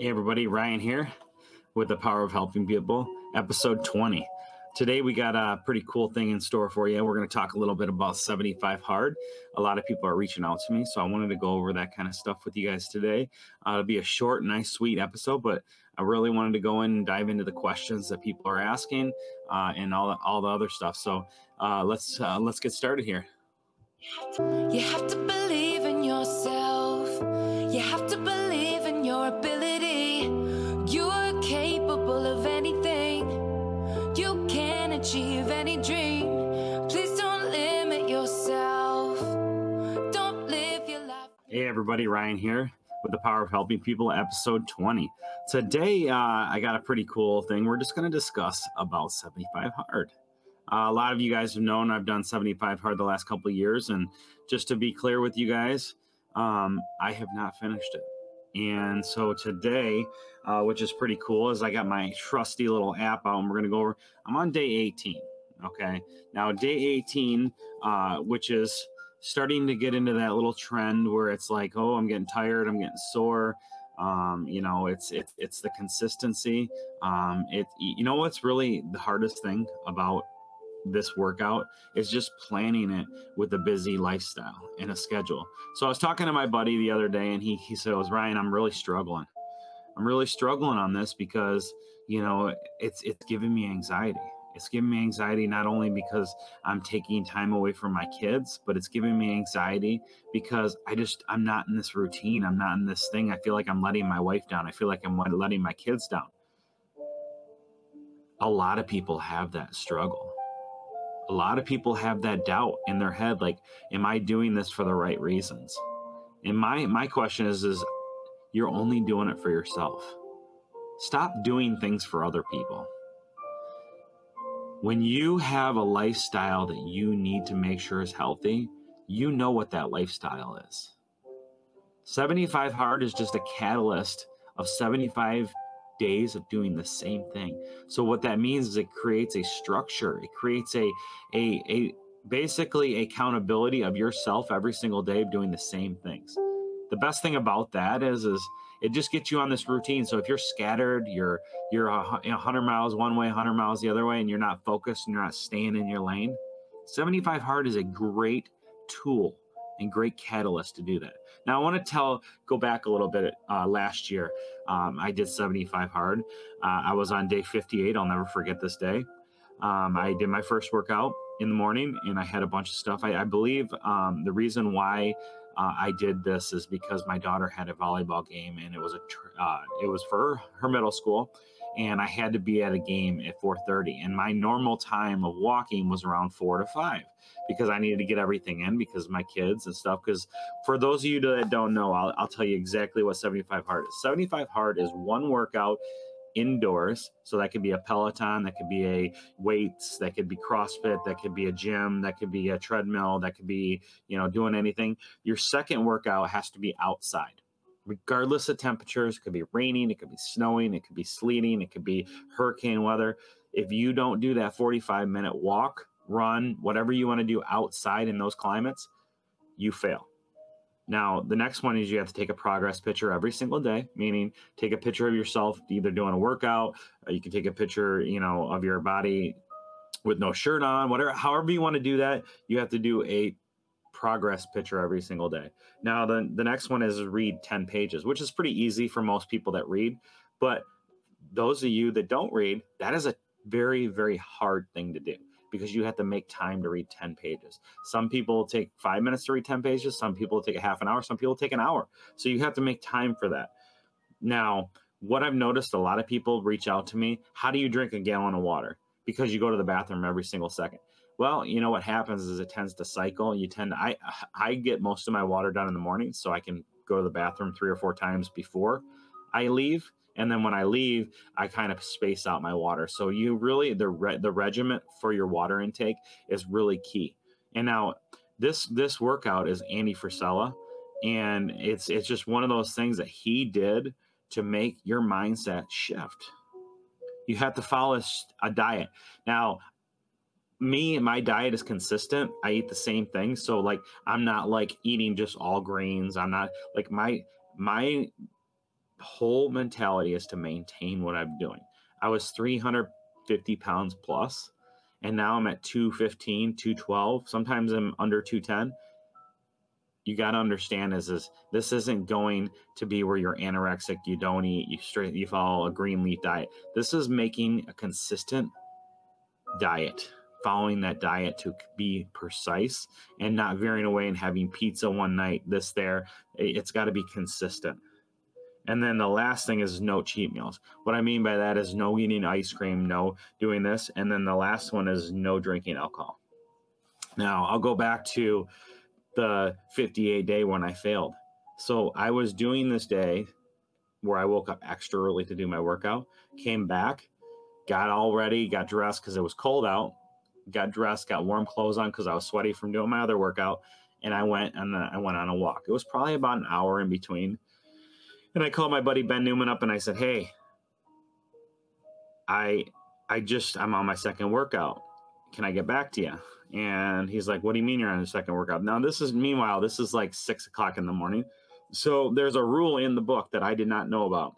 Hey, everybody, Ryan here with the Power of Helping People, episode 20. Today, we got a pretty cool thing in store for you. We're going to talk a little bit about 75 Hard. A lot of people are reaching out to me, so I wanted to go over that kind of stuff with you guys today. Uh, it'll be a short, nice, sweet episode, but I really wanted to go in and dive into the questions that people are asking uh, and all the, all the other stuff. So uh, let's uh, let's get started here. You have to believe in yourself. Any dream. Please don't limit yourself. Don't live your life. Hey, everybody, Ryan here with the Power of Helping People, episode 20. Today, uh, I got a pretty cool thing. We're just going to discuss about 75 Hard. Uh, a lot of you guys have known I've done 75 hard the last couple years. And just to be clear with you guys, um, I have not finished it. And so today, uh, which is pretty cool, is I got my trusty little app out and we're going to go over. I'm on day 18. Okay. Now, day 18, uh, which is starting to get into that little trend where it's like, oh, I'm getting tired, I'm getting sore. Um, you know, it's it's it's the consistency. Um, it you know what's really the hardest thing about this workout is just planning it with a busy lifestyle and a schedule. So I was talking to my buddy the other day and he, he said, was Ryan, I'm really struggling. I'm really struggling on this because, you know, it's, it's giving me anxiety. It's giving me anxiety not only because I'm taking time away from my kids, but it's giving me anxiety because I just, I'm not in this routine. I'm not in this thing. I feel like I'm letting my wife down. I feel like I'm letting my kids down. A lot of people have that struggle a lot of people have that doubt in their head like am i doing this for the right reasons and my my question is is you're only doing it for yourself stop doing things for other people when you have a lifestyle that you need to make sure is healthy you know what that lifestyle is 75 hard is just a catalyst of 75 days of doing the same thing. So what that means is it creates a structure. It creates a a a basically accountability of yourself every single day of doing the same things. The best thing about that is is it just gets you on this routine. So if you're scattered, you're you're a 100 miles one way, 100 miles the other way, and you're not focused and you're not staying in your lane, 75 hard is a great tool and great catalyst to do that. Now, I want to tell, go back a little bit. Uh, last year, um, I did 75 hard. Uh, I was on day 58. I'll never forget this day. Um, I did my first workout in the morning and I had a bunch of stuff. I, I believe um, the reason why uh, I did this is because my daughter had a volleyball game and it was a tr- uh, it was for her middle school. And I had to be at a game at 4:30 and my normal time of walking was around 4 to 5 because I needed to get everything in because my kids and stuff. Because for those of you that don't know I'll, I'll tell you exactly what 75 hard is. 75 hard is one workout indoors so that could be a peloton that could be a weights that could be crossfit that could be a gym that could be a treadmill that could be you know doing anything your second workout has to be outside regardless of temperatures. It could be raining, it could be snowing, it could be sleeting, it could be hurricane weather. If you don't do that 45 minute walk, run, whatever you want to do outside in those climates, you fail. Now, the next one is you have to take a progress picture every single day, meaning take a picture of yourself either doing a workout, uh, you can take a picture, you know, of your body with no shirt on, whatever, however you want to do that, you have to do a progress picture every single day. Now, the, the next one is read 10 pages, which is pretty easy for most people that read. But those of you that don't read, that is a very, very hard thing to do because you have to make time to read 10 pages. Some people take five minutes to read 10 pages, some people take a half an hour, some people take an hour. So you have to make time for that. Now, what I've noticed a lot of people reach out to me, how do you drink a gallon of water? Because you go to the bathroom every single second. Well, you know what happens is it tends to cycle. You tend to, I I get most of my water done in the morning, so I can go to the bathroom three or four times before I leave, and then when I leave, I kind of space out my water. So you really the re, the regiment for your water intake is really key. And now this this workout is Andy Frisella, and it's it's just one of those things that he did to make your mindset shift. You have to follow a diet. Now, me my diet is consistent i eat the same thing so like i'm not like eating just all grains i'm not like my my whole mentality is to maintain what I'm doing. I was 350 pounds plus, and now I'm at 215, 212. Sometimes I'm under 210. You got to understand is this this isn't going to be where you're anorexic, you don't eat, you straight you follow a green leaf diet. This is making a consistent diet following that diet to be precise and not veering away and having pizza one night, this there. It's got to be consistent. And then the last thing is no cheat meals. What I mean by that is no eating ice cream, no doing this. And then the last one is no drinking alcohol. Now, I'll go back to the 58 day when I failed. So I was doing this day where I woke up extra early to do my workout, came back, got all ready, got dressed because it was cold out, got dressed, got warm clothes on because I was sweaty from doing my other workout, and I went and I went on a walk. It was probably about an hour in between and I called my buddy Ben Newman up and I said, "Hey, I I just I'm on my second workout. Can I get back to you?" And he's like, "What do you mean you're on your second workout?" Now this is meanwhile this is like six o'clock in the morning. So there's a rule in the book that I did not know about,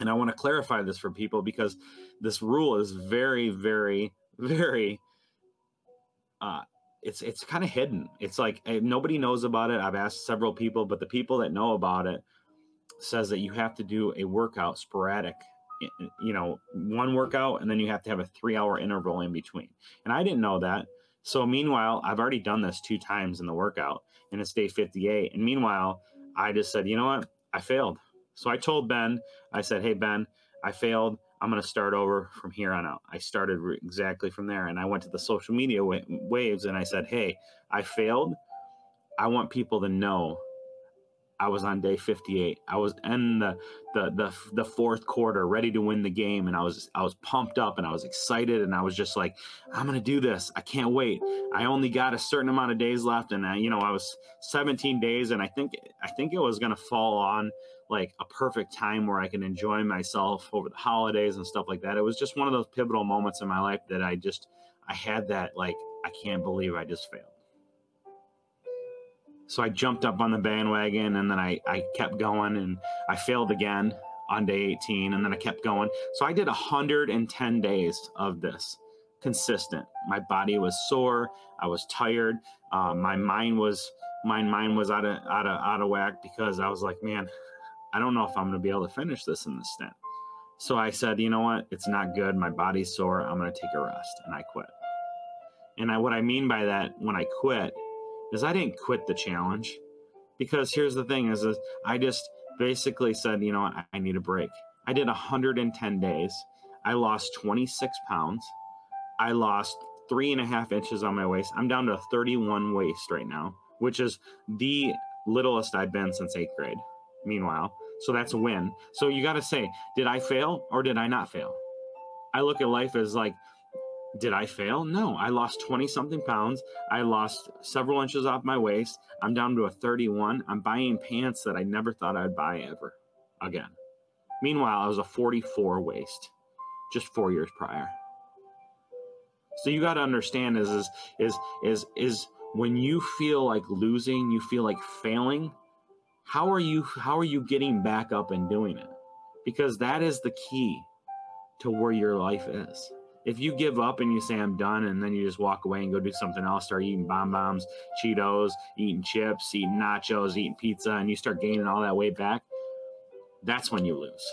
and I want to clarify this for people because this rule is very, very, very. Uh, it's it's kind of hidden. It's like eh, nobody knows about it. I've asked several people, but the people that know about it says that you have to do a workout sporadic you know one workout and then you have to have a three hour interval in between. And i didn't know that. So meanwhile i've already done this two times in the workout and it's day 58 and meanwhile i just said you know what? I failed. So i told ben i said hey ben i failed. I'm going to start over from here on out. I started re- exactly from there and i went to the social media wa- waves and i said hey i failed. I want people to know I was on day 58. I was in the, the the the fourth quarter, ready to win the game, and I was I was pumped up and I was excited, and I was just like, I'm gonna do this. I can't wait. I only got a certain amount of days left, and I, you know I was 17 days, and I think I think it was gonna fall on like a perfect time where I can enjoy myself over the holidays and stuff like that. It was just one of those pivotal moments in my life that I just I had that like I can't believe I just failed. So I jumped up on the bandwagon and then I, I kept going and I failed again on day 18 and then I kept going. So I did 110 days of this consistent. My body was sore. I was tired. Uh, my mind was my mind was out of out of out of whack because I was like, man, I don't know if I'm to be able to finish this in the stint. So I said, you know what? It's not good. My body's sore. I'm to take a rest, and I quit. And I, what I mean by that, when I quit, is I didn't quit the challenge because here's the thing is, is I just basically said, you know, I, I need a break. I did 110 days. I lost 26 pounds. I lost three and a half inches on my waist. I'm down to 31 waist right now, which is the littlest I've been since eighth grade. Meanwhile, so that's a win. So you got to say, did I fail or did I not fail? I look at life as like did I fail? No, I lost 20 something pounds. I lost several inches off my waist. I'm down to a 31. I'm buying pants that I never thought I'd buy ever again. Meanwhile, I was a 44 waist just 4 years prior. So you got to understand is is is is is when you feel like losing, you feel like failing, how are you how are you getting back up and doing it? Because that is the key to where your life is if you give up and you say I'm done and then you just walk away and go do something else, start eating bonbons, Cheetos, eating chips, eating nachos, eating pizza, and you start gaining all that weight back, that's when you lose.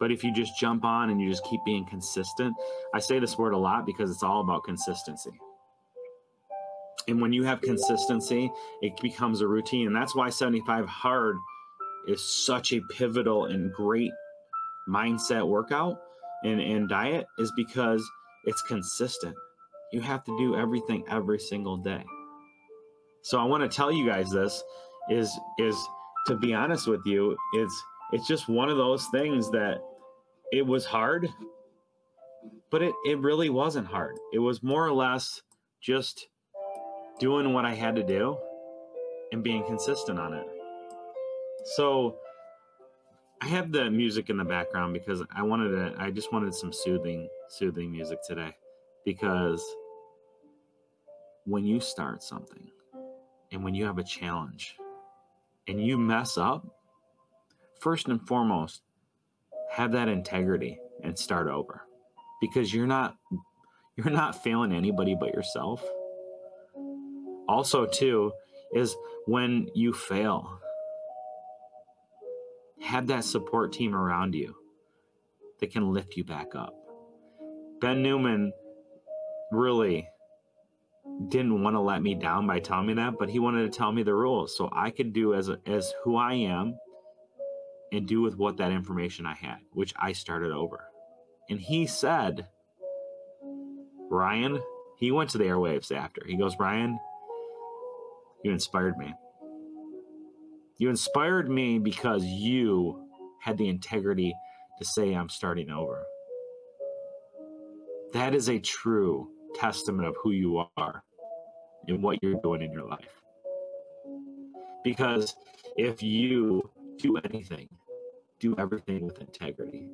But if you just jump on and you just keep being consistent, I say this word a lot because it's all about consistency. And when you have consistency, it becomes a routine. And that's why 75 hard is such a pivotal and great mindset workout in, in diet is because it's consistent. You have to do everything every single day. So I want to tell you guys this is is to be honest with you, it's it's just one of those things that it was hard, but it, it really wasn't hard. It was more or less just doing what I had to do and being consistent on it. So I have the music in the background because I wanted to I just wanted some soothing soothing music today because when you start something and when you have a challenge and you mess up first and foremost, have that integrity and start over because you're not you're not failing anybody but yourself. Also, too, is when you fail, have that support team around you that can lift you back up. Ben Newman really didn't want to let me down by telling me that, but he wanted to tell me the rules so I could do as as who I am and do with what that information I had, which I started over. And he said, Ryan, he went to the airwaves after. He goes, Ryan, you inspired me. You inspired me because you had the integrity to say I'm starting over. That is a true testament of who you are and what you're doing in your life. Because if you do anything, do everything with integrity,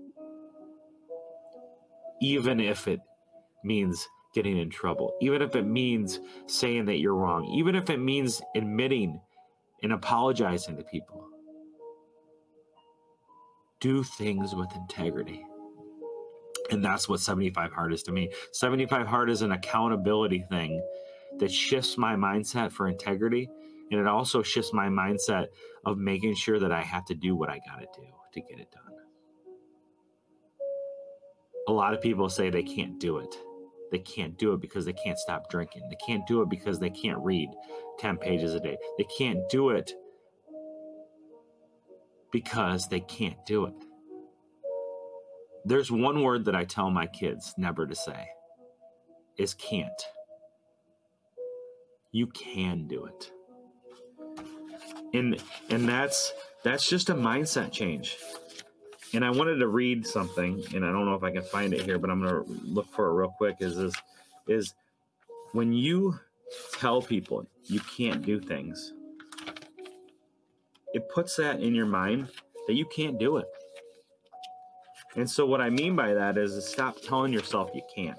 even if it means getting in trouble, even if it means saying that you're wrong, even if it means admitting and apologizing to people. Do things with integrity. And that's what 75 Hard is to me. 75 Hard is an accountability thing that shifts my mindset for integrity. And it also shifts my mindset of making sure that I have to do what I got to do to get it done. A lot of people say they can't do it. They can't do it because they can't stop drinking. They can't do it because they can't read 10 pages a day. They can't do it because they can't do it. There's one word that I tell my kids never to say is can't. You can do it. And and that's that's just a mindset change. And I wanted to read something, and I don't know if I can find it here, but I'm gonna look for it real quick. Is this is when you tell people you can't do things, it puts that in your mind that you can't do it. And so what I mean by that is, is stop telling yourself you can't.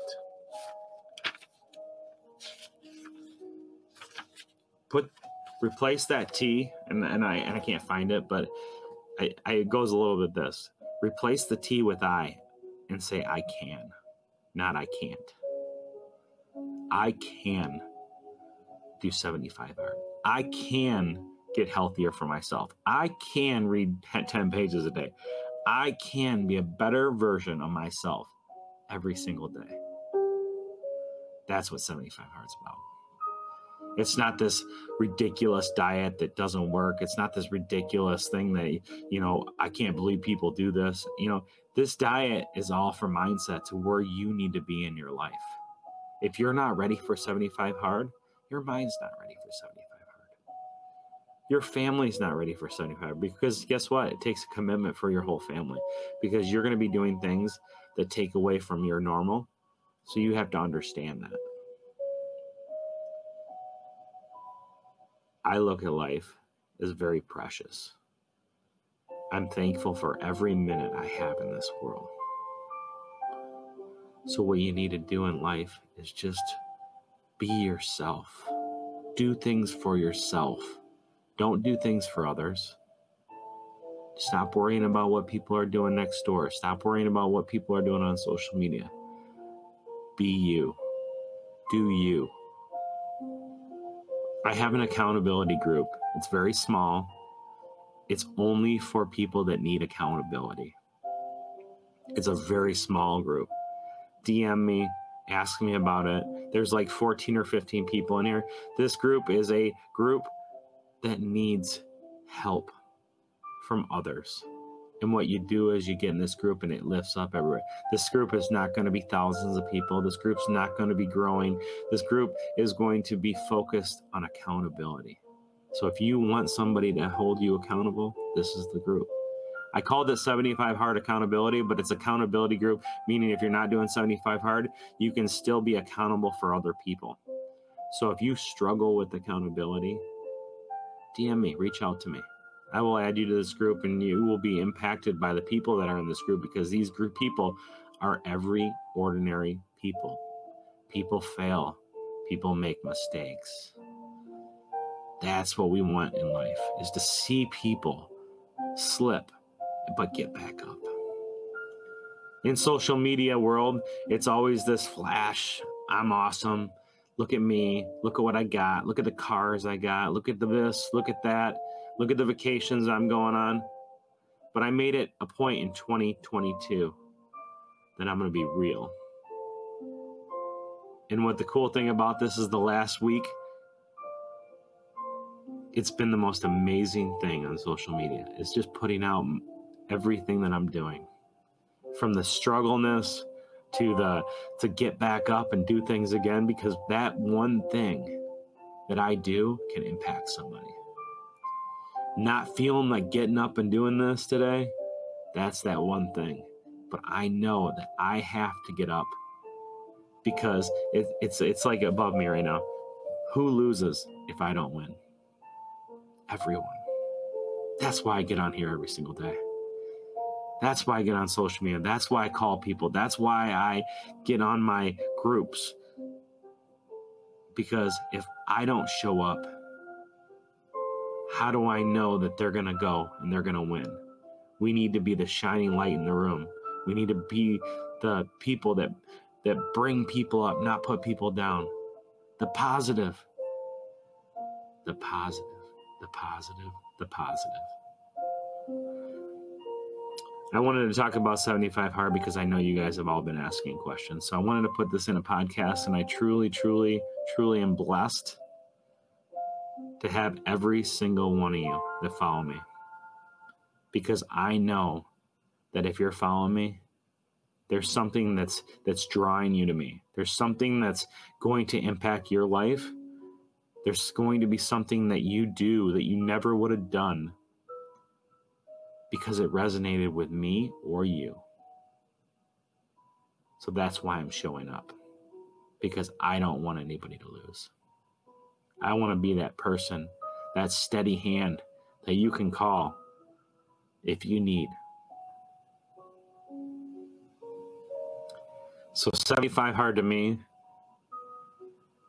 Put replace that T and, and I and I can't find it, but I, I it goes a little bit this. Replace the T with I and say I can, not I can't. I can do 75 hard. I can get healthier for myself. I can read 10 pages a day. I can be a better version of myself every single day. That's what 75 Hard's about. It's not this ridiculous diet that doesn't work. It's not this ridiculous thing that, you know, I can't believe people do this. You know, this diet is all for mindset to where you need to be in your life. If you're not ready for 75 hard, your mind's not ready for 75 hard. Your family's not ready for 75 because guess what? It takes a commitment for your whole family because you're going to be doing things that take away from your normal. So you have to understand that. I look at life as very precious. I'm thankful for every minute I have in this world. So, what you need to do in life is just be yourself. Do things for yourself. Don't do things for others. Stop worrying about what people are doing next door. Stop worrying about what people are doing on social media. Be you. Do you. I have an accountability group. It's very small. It's only for people that need accountability. It's a very small group. DM me, ask me about it. There's like 14 or 15 people in here. This group is a group that needs help from others. And what you do is you get in this group and it lifts up everywhere. This group is not going to be thousands of people. This group's not going to be growing. This group is going to be focused on accountability. So if you want somebody to hold you accountable, this is the group. I called it 75 hard accountability, but it's accountability group, meaning if you're not doing 75 hard, you can still be accountable for other people. So if you struggle with accountability, DM me, reach out to me. I will add you to this group and you will be impacted by the people that are in this group because these group people are every ordinary people. People fail, people make mistakes. That's what we want in life is to see people slip but get back up. In social media world, it's always this flash. I'm awesome. Look at me. Look at what I got. Look at the cars I got. Look at the this. Look at that. Look at the vacations I'm going on. But I made it a point in 2022 that I'm going to be real. And what the cool thing about this is the last week, it's been the most amazing thing on social media. It's just putting out everything that I'm doing from the struggleness to the to get back up and do things again because that one thing that I do can impact somebody. Not feeling like getting up and doing this today, that's that one thing. But I know that I have to get up because it, it's it's like above me right now. Who loses if I don't win? Everyone. That's why I get on here every single day. That's why I get on social media. That's why I call people. That's why I get on my groups. Because if I don't show up, how do I know that they're going to go and they're going to win? We need to be the shining light in the room. We need to be the people that that bring people up, not put people down. The positive. The positive. The positive. The positive. I wanted to talk about 75 hard because I know you guys have all been asking questions. So I wanted to put this in a podcast, and I truly, truly, truly am blessed to have every single one of you that follow me. Because I know that if you're following me, there's something that's that's drawing you to me. There's something that's going to impact your life. There's going to be something that you do that you never would have done because it resonated with me or you. So that's why I'm showing up because I don't want anybody to lose. I want to be that person, that steady hand that you can call if you need. So 75 hard to me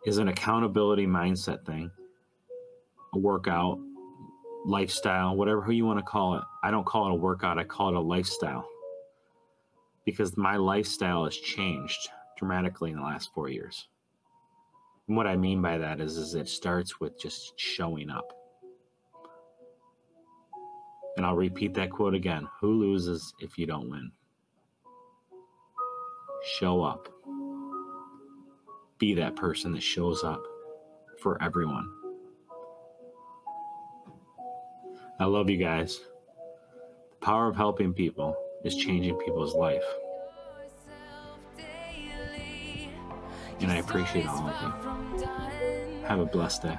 is an accountability mindset thing, a workout, lifestyle, whatever you want to call it. I don't call it a workout, I call it a lifestyle. Because my lifestyle has changed dramatically in the last four years. And what I mean by that is, is it starts with just showing up. And I'll repeat that quote again Who loses if you don't win? Show up. Be that person that shows up for everyone. I love you guys. The power of helping people is changing people's life. And I appreciate all of you. Have a blessed day.